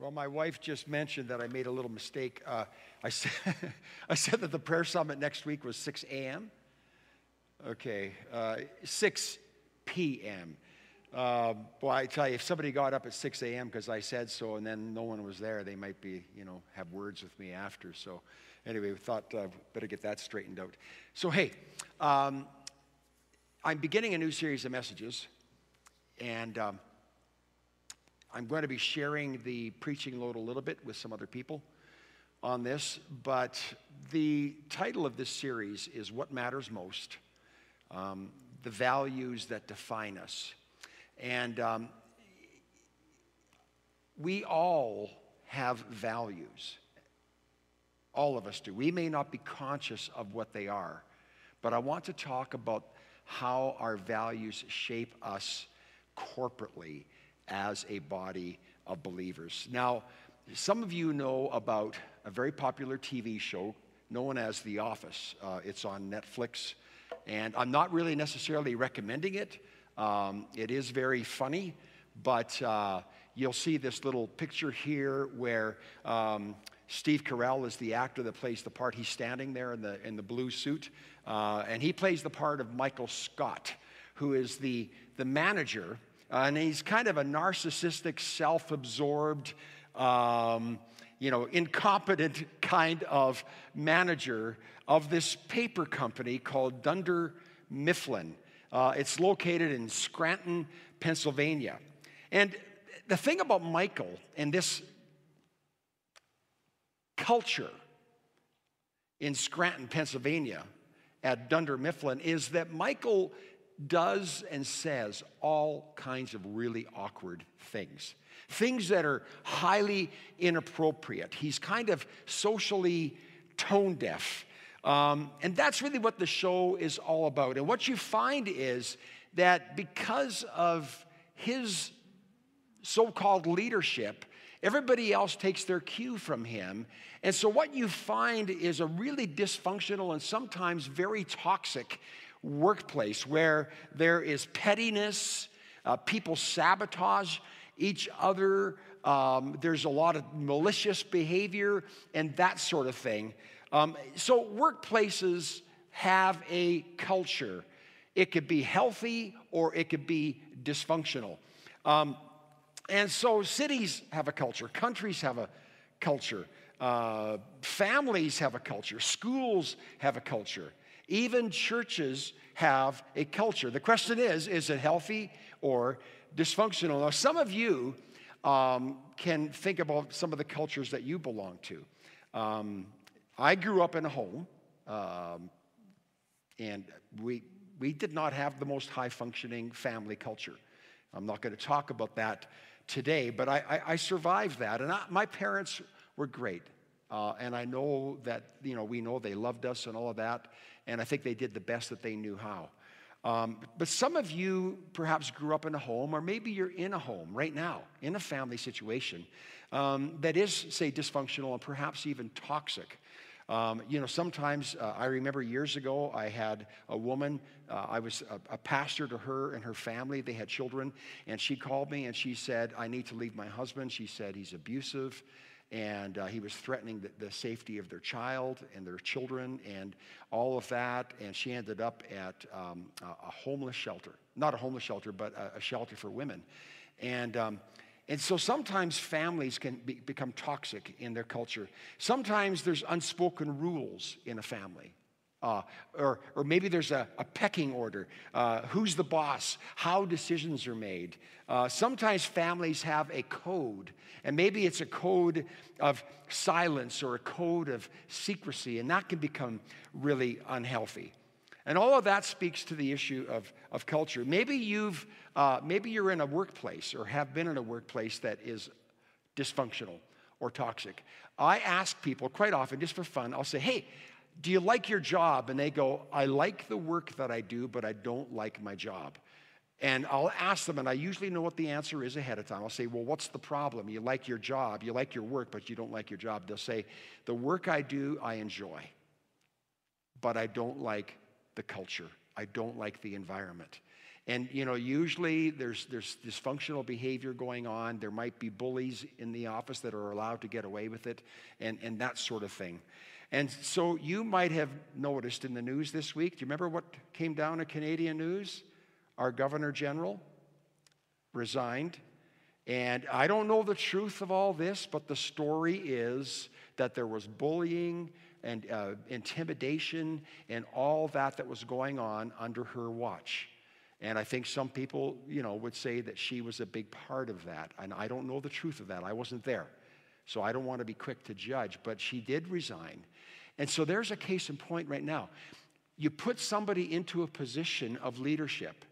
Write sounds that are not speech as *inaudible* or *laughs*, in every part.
Well, my wife just mentioned that I made a little mistake. Uh, I, *laughs* said, I said that the prayer summit next week was 6 a.m. Okay, uh, 6 p.m. Uh, boy, I tell you, if somebody got up at 6 a.m. because I said so and then no one was there, they might be, you know, have words with me after. So, anyway, we thought uh, better get that straightened out. So, hey, um, I'm beginning a new series of messages, and um, I'm going to be sharing the preaching load a little bit with some other people on this, but the title of this series is What Matters Most um, The Values That Define Us. And um, we all have values. All of us do. We may not be conscious of what they are, but I want to talk about how our values shape us corporately as a body of believers. Now, some of you know about a very popular TV show known as The Office. Uh, it's on Netflix, and I'm not really necessarily recommending it. Um, it is very funny, but uh, you'll see this little picture here where um, Steve Carell is the actor that plays the part. He's standing there in the, in the blue suit, uh, and he plays the part of Michael Scott, who is the, the manager uh, and he's kind of a narcissistic, self absorbed, um, you know, incompetent *laughs* kind of manager of this paper company called Dunder Mifflin. Uh, it's located in Scranton, Pennsylvania. And the thing about Michael and this culture in Scranton, Pennsylvania, at Dunder Mifflin, is that Michael does and says all kinds of really awkward things, things that are highly inappropriate. He's kind of socially tone deaf. Um, and that's really what the show is all about. And what you find is that because of his so called leadership, everybody else takes their cue from him. And so, what you find is a really dysfunctional and sometimes very toxic workplace where there is pettiness, uh, people sabotage each other, um, there's a lot of malicious behavior, and that sort of thing. Um, so, workplaces have a culture. It could be healthy or it could be dysfunctional. Um, and so, cities have a culture, countries have a culture, uh, families have a culture, schools have a culture. Even churches have a culture. The question is is it healthy or dysfunctional? Now, some of you um, can think about some of the cultures that you belong to. Um, I grew up in a home, um, and we, we did not have the most high functioning family culture. I'm not going to talk about that today, but I, I, I survived that. And I, my parents were great. Uh, and I know that, you know, we know they loved us and all of that and I think they did the best that they knew how. Um, but some of you perhaps grew up in a home, or maybe you're in a home right now, in a family situation um, that is, say, dysfunctional and perhaps even toxic. Um, you know, sometimes uh, I remember years ago, I had a woman, uh, I was a, a, pastor to her and her family. They had children, and she called me and she said, I need to leave my husband. She said, he's abusive and uh, he was threatening the, the, safety of their child and their children and all of that. And she ended up at um, a homeless shelter, not a homeless shelter, but a, a shelter for women. And um, and so sometimes families can be, become toxic in their culture. Sometimes there's unspoken rules in a family. Uh, or, or maybe there's a, a pecking order. Uh, who's the boss? How decisions are made. Uh, sometimes families have a code, and maybe it's a code of silence or a code of secrecy, and that can become really unhealthy. And all of that speaks to the issue of, of culture. Maybe you've uh, maybe you're in a workplace or have been in a workplace that is dysfunctional or toxic. I ask people quite often, just for fun, I'll say, hey, do you like your job? And they go, I like the work that I do, but I don't like my job. And I'll ask them, and I usually know what the answer is ahead of time. I'll say, Well, what's the problem? You like your job, you like your work, but you don't like your job. They'll say, The work I do, I enjoy, but I don't like the culture, I don't like the environment. And you know, usually there's there's dysfunctional behavior going on. There might be bullies in the office that are allowed to get away with it, and, and that sort of thing. And so you might have noticed in the news this week. Do you remember what came down in Canadian news? Our Governor General resigned. And I don't know the truth of all this, but the story is that there was bullying and uh, intimidation and all that that was going on under her watch. And I think some people, you know, would say that she was a big part of that. And I don't know the truth of that. I wasn't there. So I don't want to be quick to judge, but she did resign. And so there's a case in point right now. You put somebody into a position of leadership.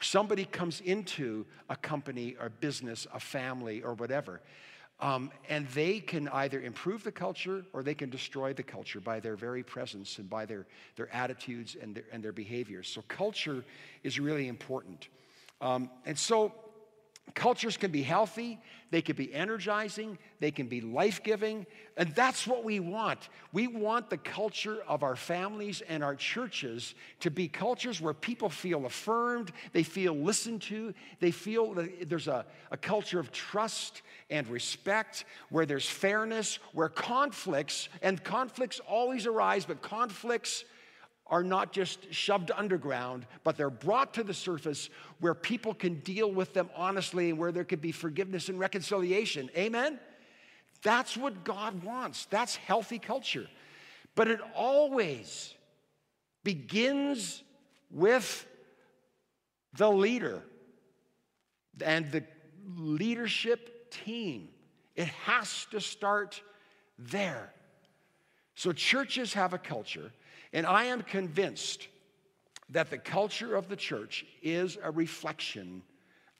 Somebody comes into a company or business, a family, or whatever. Um, and they can either improve the culture or they can destroy the culture by their very presence and by their, their attitudes and their, and their behaviors. So, culture is really important. Um, and so, Cultures can be healthy, they can be energizing, they can be life giving, and that's what we want. We want the culture of our families and our churches to be cultures where people feel affirmed, they feel listened to, they feel there's a, a culture of trust and respect, where there's fairness, where conflicts, and conflicts always arise, but conflicts are not just shoved underground, but they're brought to the surface where people can deal with them honestly and where there can be forgiveness and reconciliation. Amen? That's what God wants. That's healthy culture. But it always begins with the leader and the leadership team. It has to start there. So, churches have a culture and I am convinced that the culture of the church is a reflection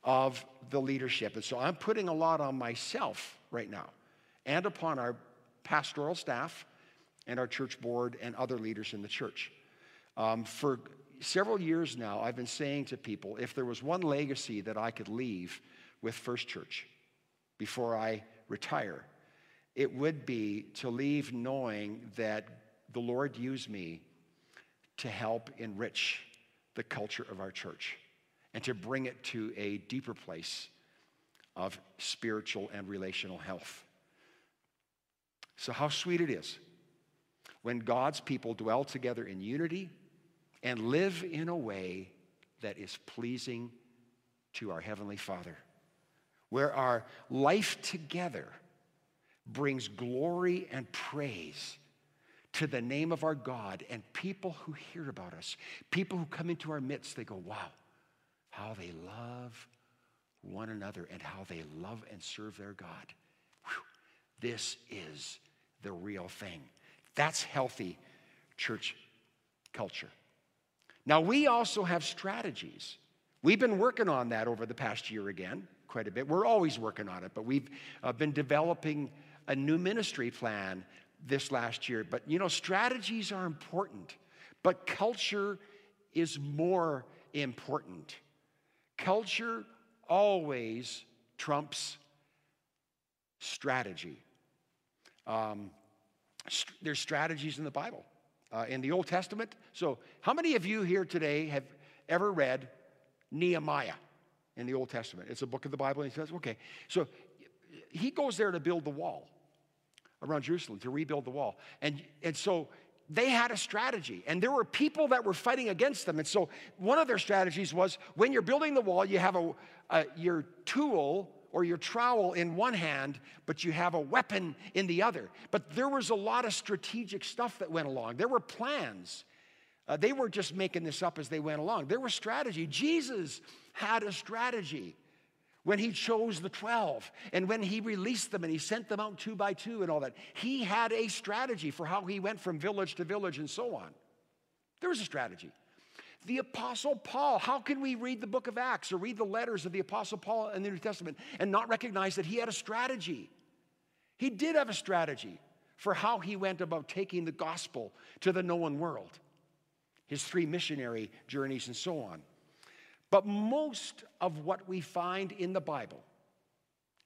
of the leadership. And so I'm putting a lot on myself right now and upon our pastoral staff and our church board and other leaders in the church. Um, for several years now, I've been saying to people if there was one legacy that I could leave with First Church before I retire, it would be to leave knowing that the Lord used me to help enrich the culture of our church and to bring it to a deeper place of spiritual and relational health. So, how sweet it is when God's people dwell together in unity and live in a way that is pleasing to our Heavenly Father, where our life together brings glory and praise to the name of our God, and people who hear about us, people who come into our midst, they go, wow, how they love one another and how they love and serve their God. Whew. This is the real thing. That's healthy church culture. Now, we also have strategies. We've been working on that over the past year again, quite a bit. We're always working on it, but we've uh, been developing a new ministry plan this last year. But you know, strategies are important, but culture is more important. Culture always trumps strategy. Um, st- there's strategies in the Bible, uh, in the Old Testament. So, how many of you here today have ever read Nehemiah in the Old Testament? It's a book of the Bible, and he says, okay. So, he goes there to build the wall around Jerusalem to rebuild the wall. And, and so they had a strategy, and there were people that were fighting against them. And so one of their strategies was when you're building the wall, you have a, a your tool or your trowel in one hand, but you have a weapon in the other. But there was a lot of strategic stuff that went along. There were plans. Uh, they were just making this up as they went along. There was strategy. Jesus had a strategy when he chose the 12 and when he released them and he sent them out two by two and all that. He had a strategy for how he went from village to village and so on. There was a strategy. The Apostle Paul, how can we read the book of Acts or read the letters of the Apostle Paul in the New Testament and not recognize that he had a strategy? He did have a strategy for how he went about taking the gospel to the known world, his three missionary journeys and so on. But most of what we find in the Bible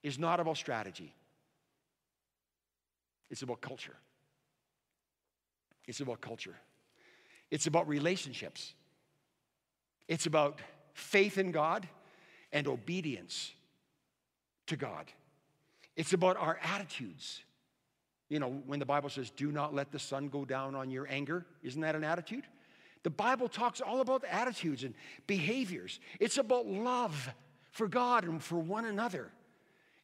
is not about strategy, it's about culture. It's about culture. It's about relationships. It's about faith in God and obedience to God. It's about our attitudes. You know, when the Bible says, do not let the sun go down on your anger, isn't that an attitude? The Bible talks all about attitudes and behaviors. It's about love for God and for one another.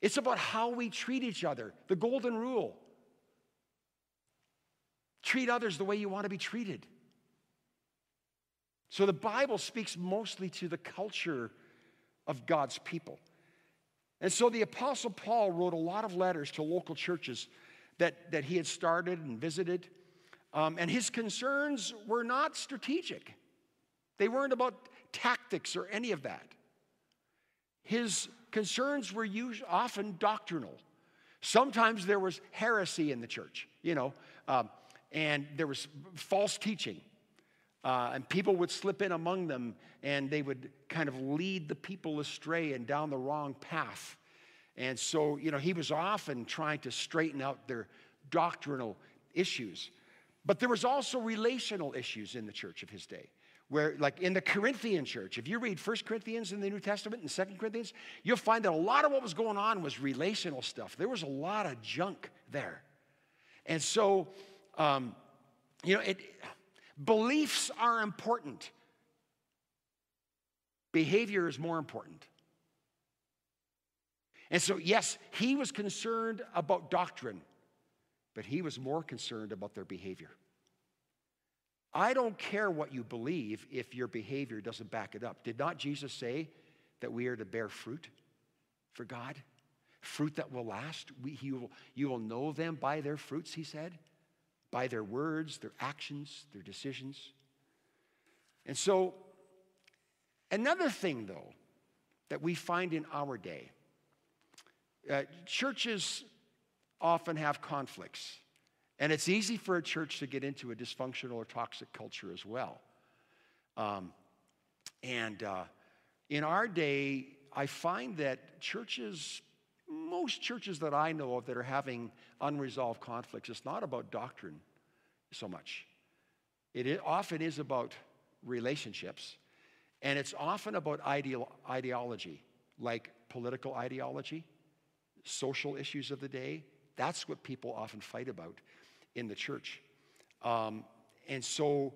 It's about how we treat each other, the golden rule. Treat others the way you want to be treated. So the Bible speaks mostly to the culture of God's people. And so the Apostle Paul wrote a lot of letters to local churches that, that he had started and visited. Um, and his concerns were not strategic, they weren't about tactics or any of that. His concerns were usually, often doctrinal. Sometimes there was heresy in the church, you know, um, and there was false teaching. Uh, and people would slip in among them and they would kind of lead the people astray and down the wrong path. And so, you know, he was often trying to straighten out their doctrinal issues. But there was also relational issues in the church of his day. Where, like in the Corinthian church, if you read First Corinthians in the New Testament and Second Corinthians, you'll find that a lot of what was going on was relational stuff. There was a lot of junk there. And so, um, you know, it, Beliefs are important, behavior is more important. And so, yes, he was concerned about doctrine, but he was more concerned about their behavior. I don't care what you believe if your behavior doesn't back it up. Did not Jesus say that we are to bear fruit for God? Fruit that will last? We, will, you will know them by their fruits, he said by their words, their actions, their decisions. And so, another thing, though, that we find in our day uh, churches often have conflicts. And it's easy for a church to get into a dysfunctional or toxic culture as well. Um, and uh, in our day, I find that churches most churches that I know of that are having unresolved conflicts, it's not about doctrine so much. It often is about relationships, and it's often about ideal, ideology, like political ideology, social issues of the day. That's what people often fight about in the church. Um, and so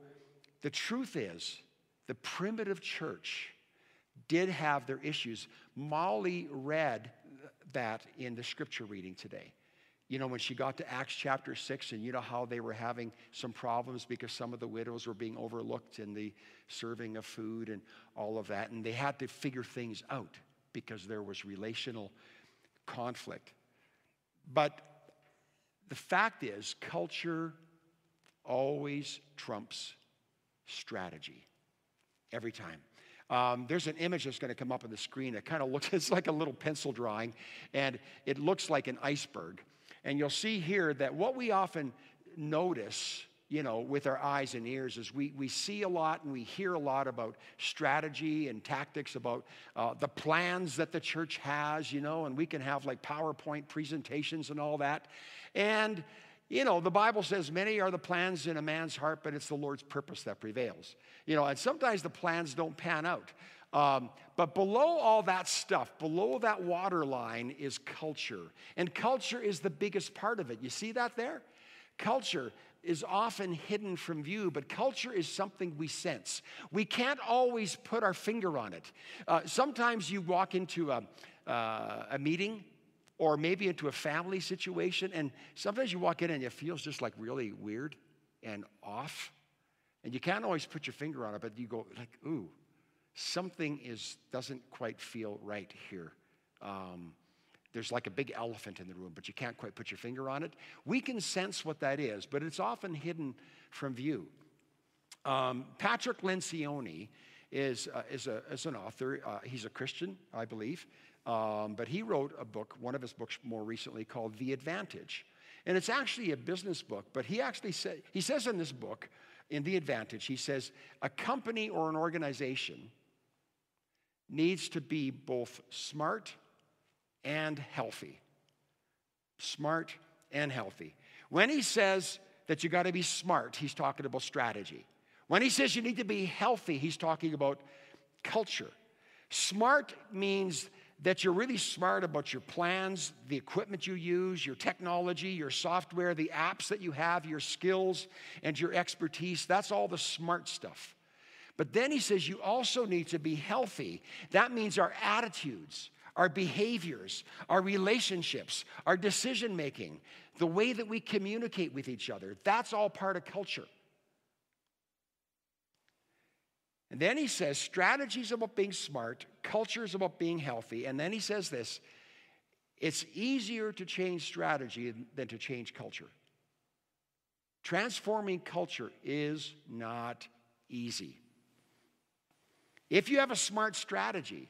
the truth is, the primitive church did have their issues. Molly read that in the scripture reading today. You know, when she got to Acts chapter 6, and you know how they were having some problems because some of the widows were being overlooked in the serving of food and all of that. And they had to figure things out because there was relational conflict. But the fact is, culture always trumps strategy every time. Um, there's an image that's going to come up on the screen. It kind of looks, *laughs* it's like a little pencil drawing, and it looks like an iceberg. And you'll see here that what we often notice, you know, with our eyes and ears is we, we see a lot and we hear a lot about strategy and tactics, about uh, the plans that the church has, you know, and we can have like PowerPoint presentations and all that. And you know, the Bible says many are the plans in a man's heart, but it's the Lord's purpose that prevails. You know, and sometimes the plans don't pan out. Um, but below all that stuff, below that waterline is culture. And culture is the biggest part of it. You see that there? Culture is often hidden from view, but culture is something we sense. We can't always put our finger on it. Uh, sometimes you walk into a, uh, a meeting or maybe into a family situation. And sometimes you walk in and it feels just like really weird and off. And you can't always put your finger on it, but you go like, ooh, something is doesn't quite feel right here. Um, there's like a big elephant in the room, but you can't quite put your finger on it. We can sense what that is, but it's often hidden from view. Um, Patrick Lencioni is, uh, is, a, is an author. Uh, he's a Christian, I believe. Um, but he wrote a book, one of his books more recently, called The Advantage. And it's actually a business book, but he actually said, he says in this book, in The Advantage, he says, a company or an organization needs to be both smart and healthy. Smart and healthy. When he says that you got to be smart, he's talking about strategy. When he says you need to be healthy, he's talking about culture Smart means that you're really smart about your plans, the equipment you use, your technology, your software, the apps that you have, your skills, and your expertise. That's all the smart stuff. But then he says you also need to be healthy. That means our attitudes, our behaviors, our relationships, our decision making, the way that we communicate with each other. That's all part of culture. And then he says strategies about being smart, culture is about being healthy. And then he says this it's easier to change strategy than to change culture. Transforming culture is not easy. If you have a smart strategy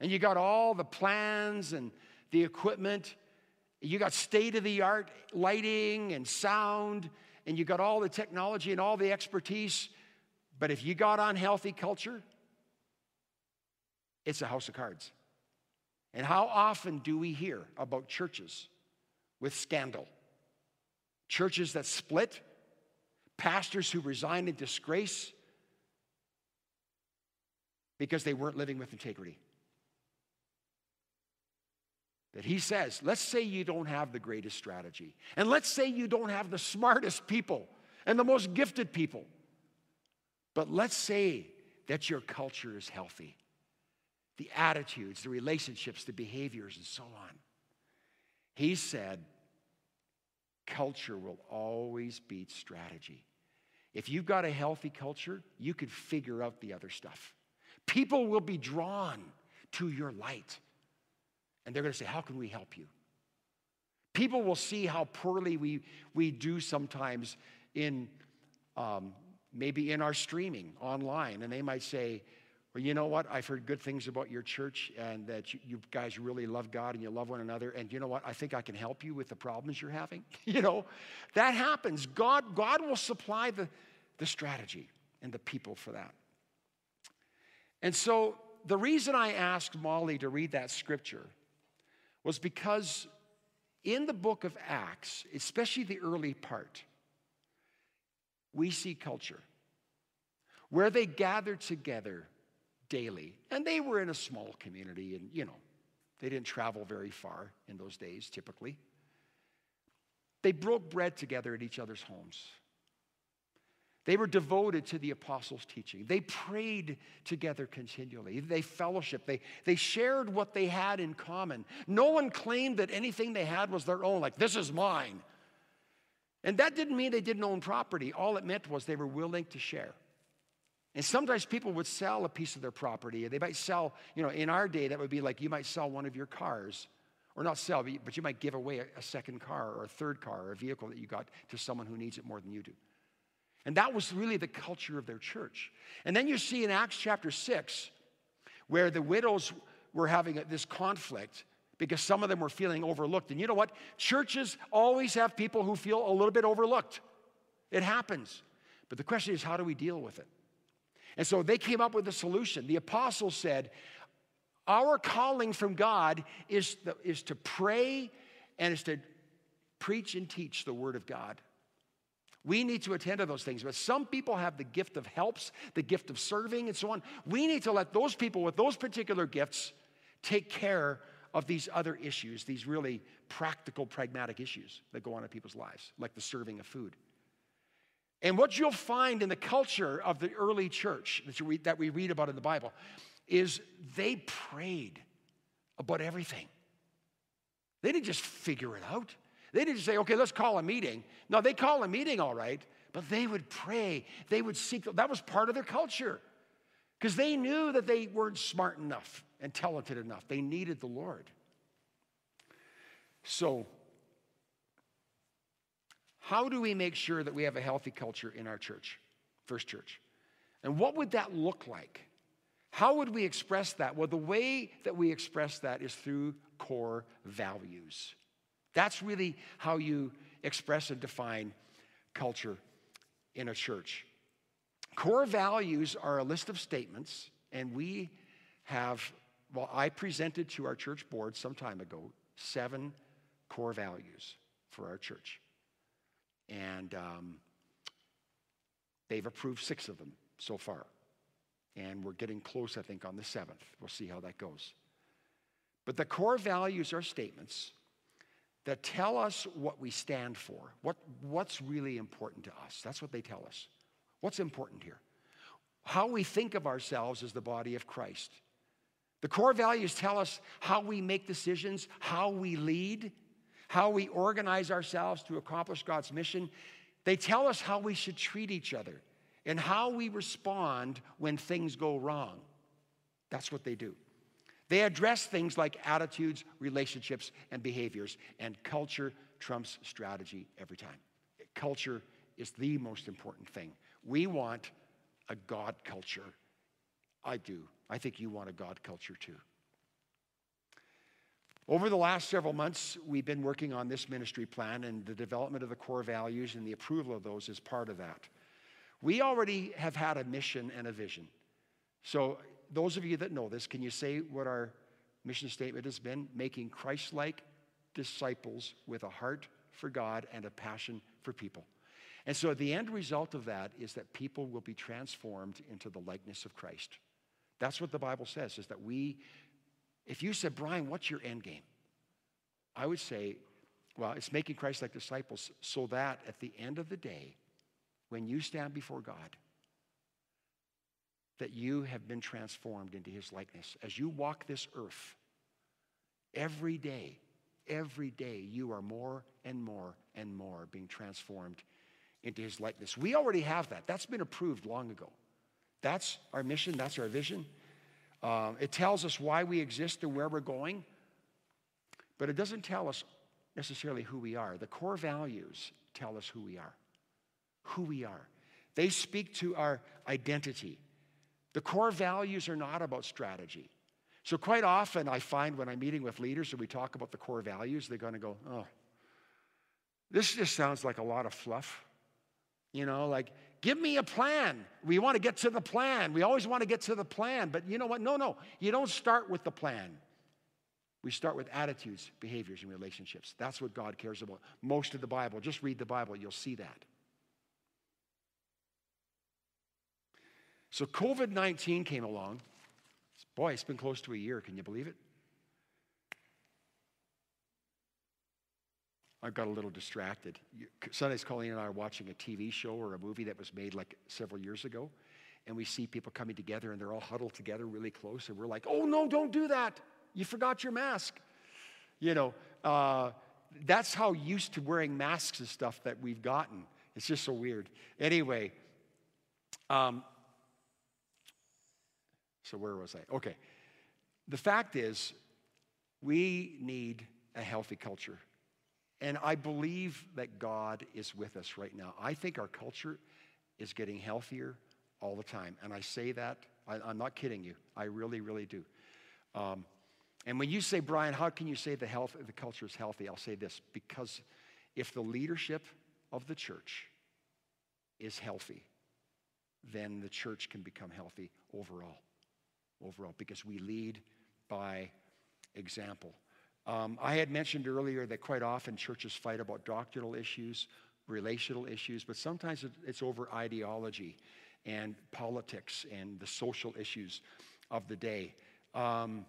and you got all the plans and the equipment, you got state of the art lighting and sound, and you got all the technology and all the expertise, but if you got unhealthy culture, it's a house of cards. And how often do we hear about churches with scandal? Churches that split, pastors who resign in disgrace because they weren't living with integrity. That he says, let's say you don't have the greatest strategy, and let's say you don't have the smartest people and the most gifted people. But let's say that your culture is healthy the attitudes, the relationships, the behaviors, and so on. He said, culture will always beat strategy. If you've got a healthy culture, you could figure out the other stuff. People will be drawn to your light, and they're going to say, How can we help you? People will see how poorly we, we do sometimes in um, maybe in our streaming online, and they might say, well, you know what? I've heard good things about your church and that you, guys really love God and you love one another. And you know what? I think I can help you with the problems you're having. *laughs* you know, that happens. God, God will supply the, the strategy and the people for that. And so the reason I asked Molly to read that scripture was because in the book of Acts, especially the early part, we see culture where they gathered together daily. And they were in a small community, and you know, they didn't travel very far in those days typically. They broke bread together at each other's homes. They were devoted to the apostles' teaching. They prayed together continually. They fellowshiped. They, they shared what they had in common. No one claimed that anything they had was their own, like, this is mine. And that didn't mean they didn't own property. All it meant was they were willing to share. And sometimes people would sell a piece of their property. They might sell, you know, in our day, that would be like you might sell one of your cars, or not sell, but you might give away a, second car or a third car or a vehicle that you got to someone who needs it more than you do. And that was really the culture of their church. And then you see in Acts chapter 6, where the widows were having this conflict because some of them were feeling overlooked. And you know what? Churches always have people who feel a little bit overlooked. It happens. But the question is, how do we deal with it? And so they came up with a solution. The apostles said, Our calling from God is, the, is to pray and is to preach and teach the Word of God. We need to attend to those things. But some people have the gift of helps, the gift of serving, and so on. We need to let those people with those particular gifts take care of these other issues, these really practical, pragmatic issues that go on in people's lives, like the serving of food. And what you'll find in the culture of the early church that we read about in the Bible is they prayed about everything. They didn't just figure it out. They didn't say, okay, let's call a meeting. No, they call a meeting, all right, but they would pray. They would seek. That was part of their culture because they knew that they weren't smart enough and talented enough. They needed the Lord. So, how do we make sure that we have a healthy culture in our church, First Church? And what would that look like? How would we express that? Well, the way that we express that is through core values. That's really how you express and define culture in a church. Core values are a list of statements, and we have, well, I presented to our church board some time ago seven core values for our church. And um, they've approved six of them so far. And we're getting close, I think, on the 7th. We'll see how that goes. But the core values are statements that tell us what we stand for, what, what's really important to us. That's what they tell us. What's important here? How we think of ourselves as the body of Christ. The core values tell us how we make decisions, how we lead, how we organize ourselves to accomplish God's mission. They tell us how we should treat each other and how we respond when things go wrong. That's what they do. They address things like attitudes, relationships, and behaviors, and culture trumps strategy every time. Culture is the most important thing. We want a God culture. I do. I think you want a God culture too. Over the last several months, we've been working on this ministry plan, and the development of the core values and the approval of those is part of that. We already have had a mission and a vision. So those of you that know this, can you say what our mission statement has been? Making Christ like disciples with a heart for God and a passion for people. And so the end result of that is that people will be transformed into the likeness of Christ. That's what the Bible says, is that we, if you said, Brian, what's your end game? I would say, well, it's making Christ like disciples so that at the end of the day, when you stand before God, that you have been transformed into his likeness. As you walk this earth, every day, every day, you are more and more and more being transformed into his likeness. We already have that. That's been approved long ago. That's our mission, that's our vision. Uh, it tells us why we exist and where we're going, but it doesn't tell us necessarily who we are. The core values tell us who we are. Who we are. They speak to our identity. The core values are not about strategy. So, quite often, I find when I'm meeting with leaders and we talk about the core values, they're going to go, oh, this just sounds like a lot of fluff. You know, like, give me a plan. We want to get to the plan. We always want to get to the plan. But you know what? No, no. You don't start with the plan. We start with attitudes, behaviors, and relationships. That's what God cares about. Most of the Bible, just read the Bible, you'll see that. So COVID 19 came along. Boy, it's been close to a year. Can you believe it? I got a little distracted. Sundays, Colleen and I are watching a TV show or a movie that was made like several years ago, and we see people coming together and they're all huddled together really close, and we're like, oh no, don't do that. You forgot your mask. You know, uh, that's how used to wearing masks and stuff that we've gotten. It's just so weird. Anyway, um, so, where was I? Okay. The fact is, we need a healthy culture. And I believe that God is with us right now. I think our culture is getting healthier all the time. And I say that, I, am not kidding you. I really, really do. Um, and when you say, Brian, how can you say the, health, the culture is healthy? I'll say this because if the leadership of the church is healthy, then the church can become healthy overall overall because we lead by example. Um, I had mentioned earlier that quite often churches fight about doctrinal issues, relational issues, but sometimes it's over ideology and politics and the social issues of the day. Um,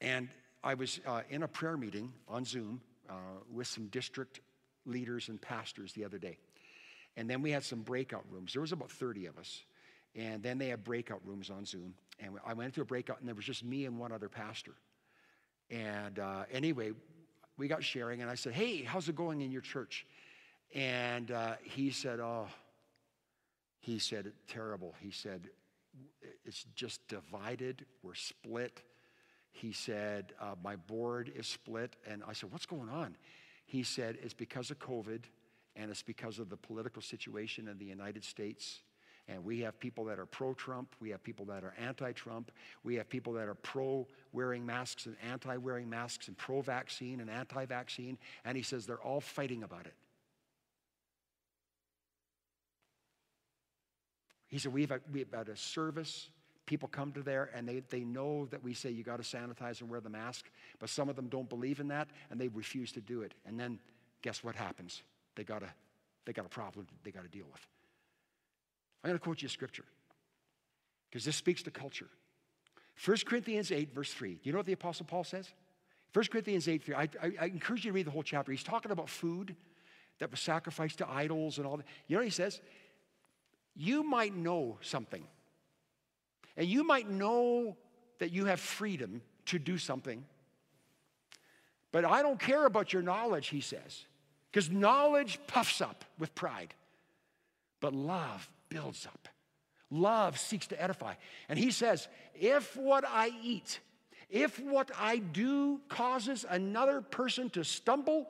and I was uh, in a prayer meeting on Zoom uh, with some district leaders and pastors the other day. And then we had some breakout rooms. There was about 30 of us. And then they had breakout rooms on Zoom. And I went into a breakout, and there was just me and one other pastor. And uh, anyway, we got sharing, and I said, Hey, how's it going in your church? And uh, he said, Oh, he said, terrible. He said, It's just divided. We're split. He said, uh, My board is split. And I said, What's going on? He said, It's because of COVID, and it's because of the political situation in the United States. And we have people that are pro Trump, we have people that are anti Trump, we have people that are pro wearing masks and anti wearing masks, and pro vaccine and anti vaccine. And he says they're all fighting about it. He said, We've we've had a service. People come to there and they, they know that we say you got to sanitize and wear the mask, but some of them don't believe in that and they refuse to do it. And then guess what happens? They got a, they got a problem they got to deal with. I'm going to quote you a scripture. because this speaks to culture. 1 Corinthians 8, verse 3. Do you know what the Apostle Paul says? 1 Corinthians 8, 3. I, I, I encourage you to read the whole chapter. He's talking about food that was sacrificed to idols and all that. You know what he says? You might know something. And you might know that you have freedom to do something. But I don't care about your knowledge, he says, because knowledge puffs up with pride, but love builds up. Love seeks to edify. And he says, if what I eat, if what I do causes another person to stumble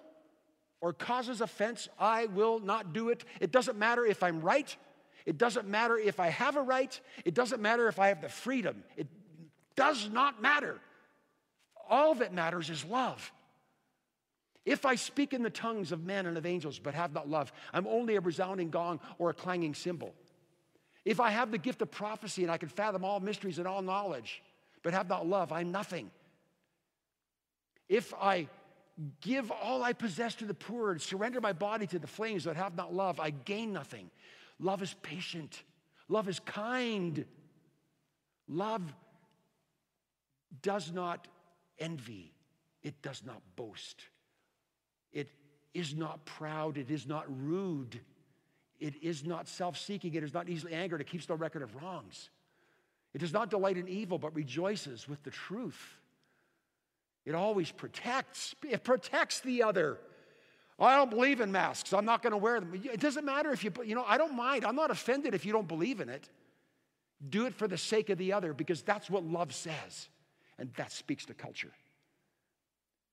or causes offense, I will not do it. It doesn't matter if I'm right. It doesn't matter if I have a right. It doesn't matter if I have the freedom. It does not matter. All that matters is love. If I speak in the tongues of men and of angels but have not love, I'm only a resounding gong or a clanging cymbal. If I have the gift of prophecy and I can fathom all mysteries and all knowledge, but have not love, I'm nothing. If I give all I possess to the poor and surrender my body to the flames but have not love, I gain nothing. Love is patient, love is kind. Love does not envy, it does not boast, it is not proud, it is not rude. It is not self seeking. It is not easily angered. It keeps no record of wrongs. It does not delight in evil, but rejoices with the truth. It always protects. It protects the other. I don't believe in masks. I'm not going to wear them. It doesn't matter if you, you know, I don't mind. I'm not offended if you don't believe in it. Do it for the sake of the other because that's what love says. And that speaks to culture.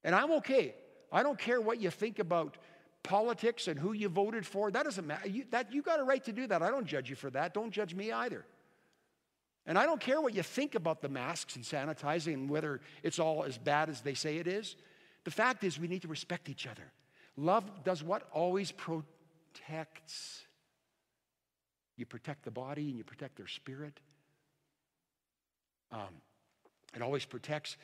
And I'm okay. I don't care what you think about politics and who you voted for. That doesn't matter. You, that, you got a right to do that. I don't judge you for that. Don't judge me either. And I don't care what you think about the masks and sanitizing and whether it's all as bad as they say it is. The fact is, we need to respect each other. Love does what? Always protects. You protect the body and you protect their spirit. Um, it always protects.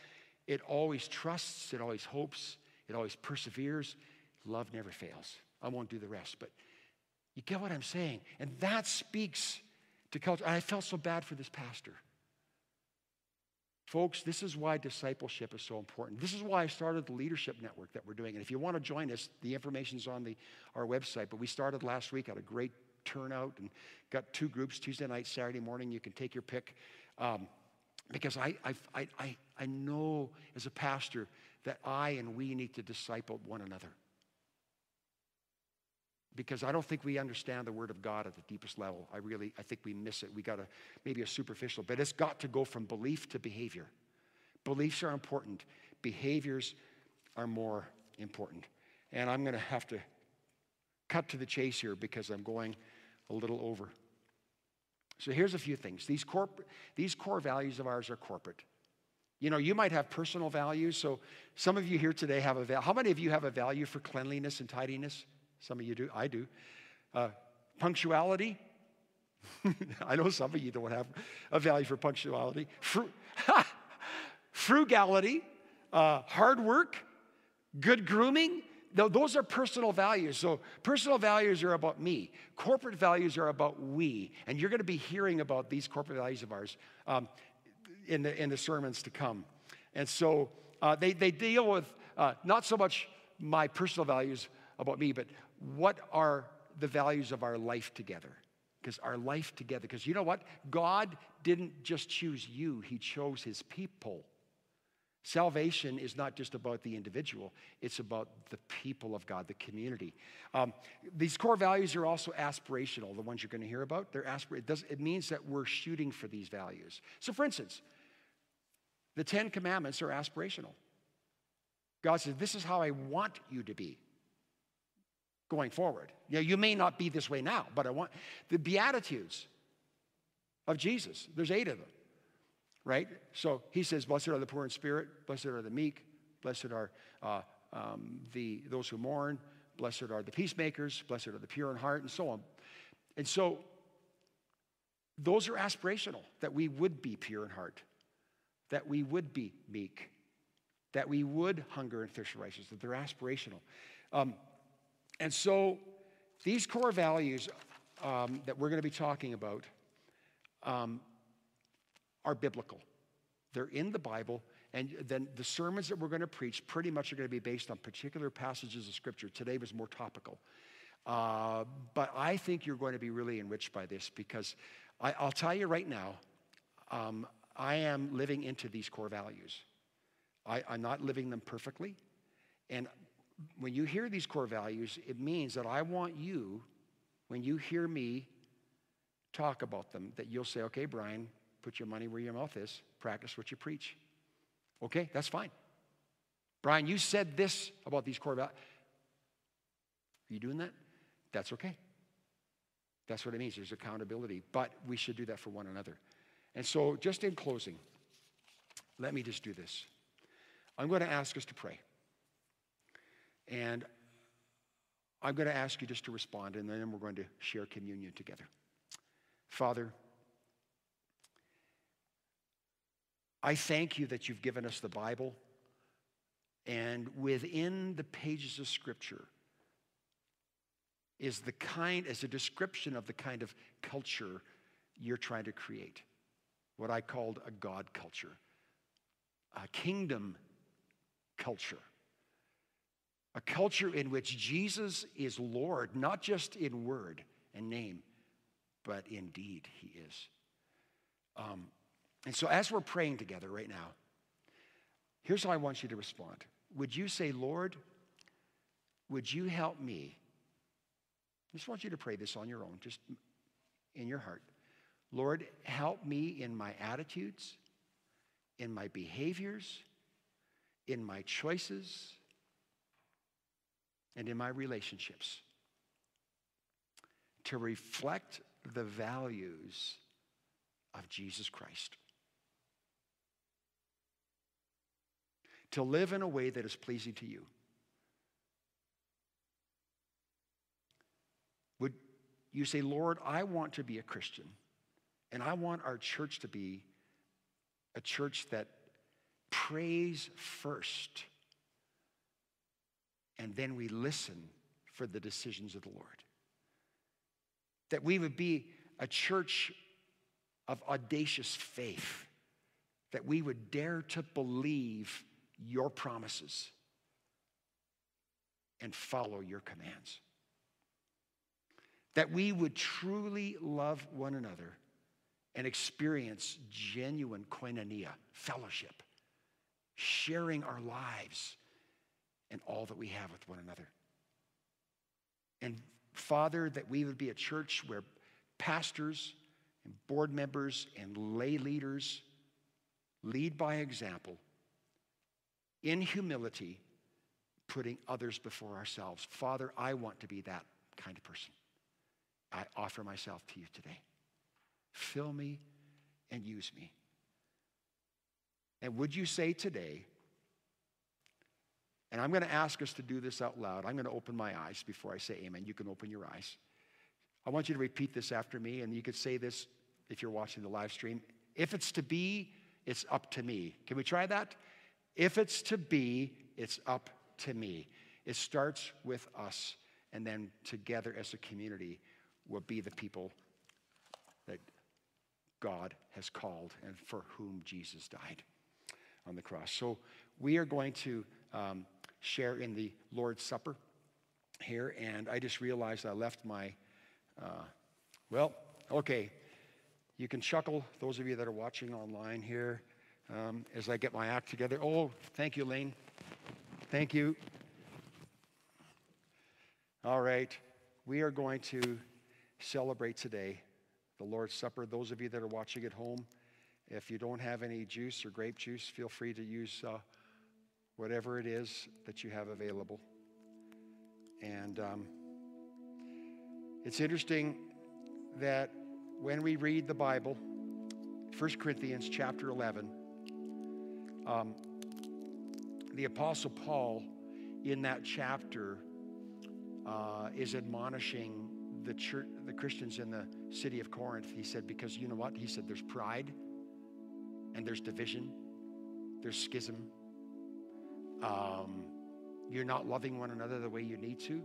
It always trusts. It always hopes. It always perseveres. Love never fails. I won't do the rest, but you get what I'm saying? And that speaks to culture. I felt so bad for this pastor. Folks, this is why discipleship is so important. This is why I started the leadership network that we're doing. And if you want to join us, the information's on the, our website. But we started last week, had a great turnout, and got two groups Tuesday night, Saturday morning. You can take your pick. Um, because I, I, I, I know as a pastor that I and we need to disciple one another because I don't think we understand the Word of God at the deepest level. I really, I think we miss it. We got a maybe a superficial, but it's got to go from belief to behavior. Beliefs are important. Behaviors are more important. And I'm going to have to cut to the chase here because I'm going a little over. So here's a few things. These, corp- these core values of ours are corporate. You know, you might have personal values. So some of you here today have a value. How many of you have a value for cleanliness and tidiness? Some of you do. I do. Uh, punctuality. *laughs* I know some of you don't have a value for punctuality. Fru- *laughs* frugality, uh, hard work, good grooming. Those are personal values. So, personal values are about me. Corporate values are about we. And you're going to be hearing about these corporate values of ours um, in, the, in the sermons to come. And so, uh, they, they deal with uh, not so much my personal values about me, but what are the values of our life together? Because our life together, because you know what? God didn't just choose you, He chose His people. Salvation is not just about the individual, it's about the people of God, the community. Um, these core values are also aspirational, the ones you're going to hear about. They're aspir- it, does, it means that we're shooting for these values. So, for instance, the Ten Commandments are aspirational. God says, This is how I want you to be going forward. Yeah, you may not be this way now, but I want the Beatitudes of Jesus. There's eight of them, right? So he says, Blessed are the poor in spirit, blessed are the meek, blessed are uh, um, the, those who mourn, blessed are the peacemakers, blessed are the pure in heart, and so on. And so those are aspirational, that we would be pure in heart, that we would be meek, that we would hunger and thirst for righteousness, that they're aspirational. Um, and so these core values um, that we're going to be talking about um, are biblical. They're in the Bible, and then the sermons that we're going to preach pretty much are going to be based on particular passages of Scripture. Today was more topical. Uh, but I think you're going to be really enriched by this because I, will tell you right now, um, I am living into these core values. I, I'm not living them perfectly. And when you hear these core values, it means that I want you, when you hear me talk about them, that you'll say, okay, Brian, put your money where your mouth is, practice what you preach. Okay, that's fine. Brian, you said this about these core values. Are you doing that? That's okay. That's what it means. There's accountability, but we should do that for one another. And so, just in closing, let me just do this. I'm going to ask us to pray. And I'm going to ask you just to respond, and then we're going to share communion together. Father, I thank you that you've given us the Bible, and within the pages of Scripture is the kind, is a description of the kind of culture you're trying to create. What I called a God culture, a kingdom culture. A culture in which Jesus is Lord, not just in word and name, but indeed he is. Um, and so, as we're praying together right now, here's how I want you to respond. Would you say, Lord, would you help me? I just want you to pray this on your own, just in your heart. Lord, help me in my attitudes, in my behaviors, in my choices, and in my relationships to reflect the values of Jesus Christ. To live in a way that is pleasing to you. Would you say, Lord, I want to be a Christian, and I want our church to be a church that prays first, and then we listen for the decisions of the Lord. That we would be a church of audacious faith, that we would dare to believe your promises and follow your commands. That we would truly love one another and experience genuine koinonia, fellowship, sharing our lives and all that we have with one another. And Father, that we would be a church where pastors and board members and lay leaders lead by example in humility, putting others before ourselves. Father, I want to be that kind of person. I offer myself to you today. Fill me and use me. And would you say today, and I'm going to ask us to do this out loud. I'm going to open my eyes before I say amen. You can open your eyes. I want you to repeat this after me, and you could say this if you're watching the live stream. If it's to be, it's up to me. Can we try that? If it's to be, it's up to me. It starts with us, and then together as a community, we'll be the people that God has called and for whom Jesus died on the cross. So we are going to um, share in the Lord's Supper here, and I just realized I left my, uh, well, okay. You can chuckle, those of you that are watching online here, um, as I get my act together. Oh, thank you, Lane. Thank you. All right, we are going to celebrate today the Lord's Supper. Those of you that are watching at home, if you don't have any juice or grape juice, feel free to use uh, whatever it is that you have available. And um, it's interesting that when we read the Bible, 1 Corinthians chapter 11, um, the Apostle Paul in that chapter uh, is admonishing the church, the Christians in the city of Corinth. He said, because you know what? He said, there's pride and there's division, there's schism. Um, you're not loving one another the way you need to.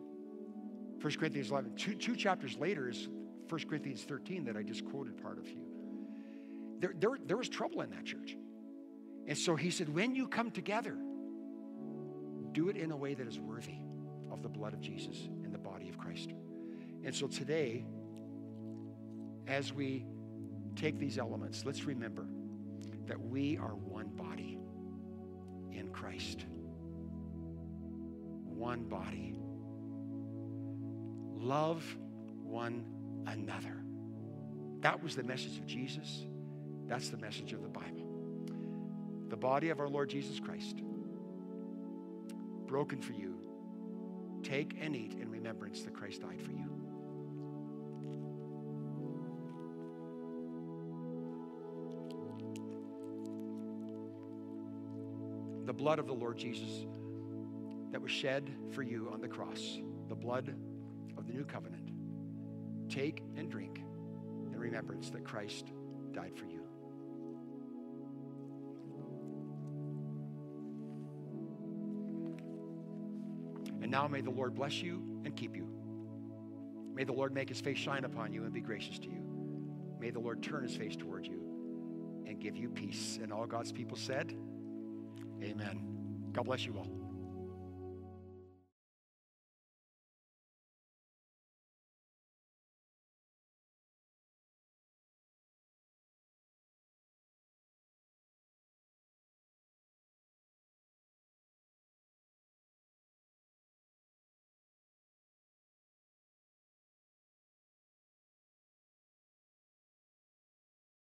1 Corinthians 11, two, two chapters later is 1 Corinthians 13 that I just quoted part of you. there, there, there was trouble in that church. And so he said, when you come together, do it in a way that is worthy of the blood of Jesus and the body of Christ. And so today, as we take these elements, let's remember that we are one body in Christ. One body. Love one another. That was the message of Jesus. That's the message of the Bible. The body of our Lord Jesus Christ, broken for you. Take and eat in remembrance that Christ died for you. The blood of the Lord Jesus that was shed for you on the cross, the blood of the new covenant. Take and drink in remembrance that Christ died for you. And now may the Lord bless you and keep you. May the Lord make his face shine upon you and be gracious to you. May the Lord turn his face toward you and give you peace. And all God's people said, Amen. God bless you all.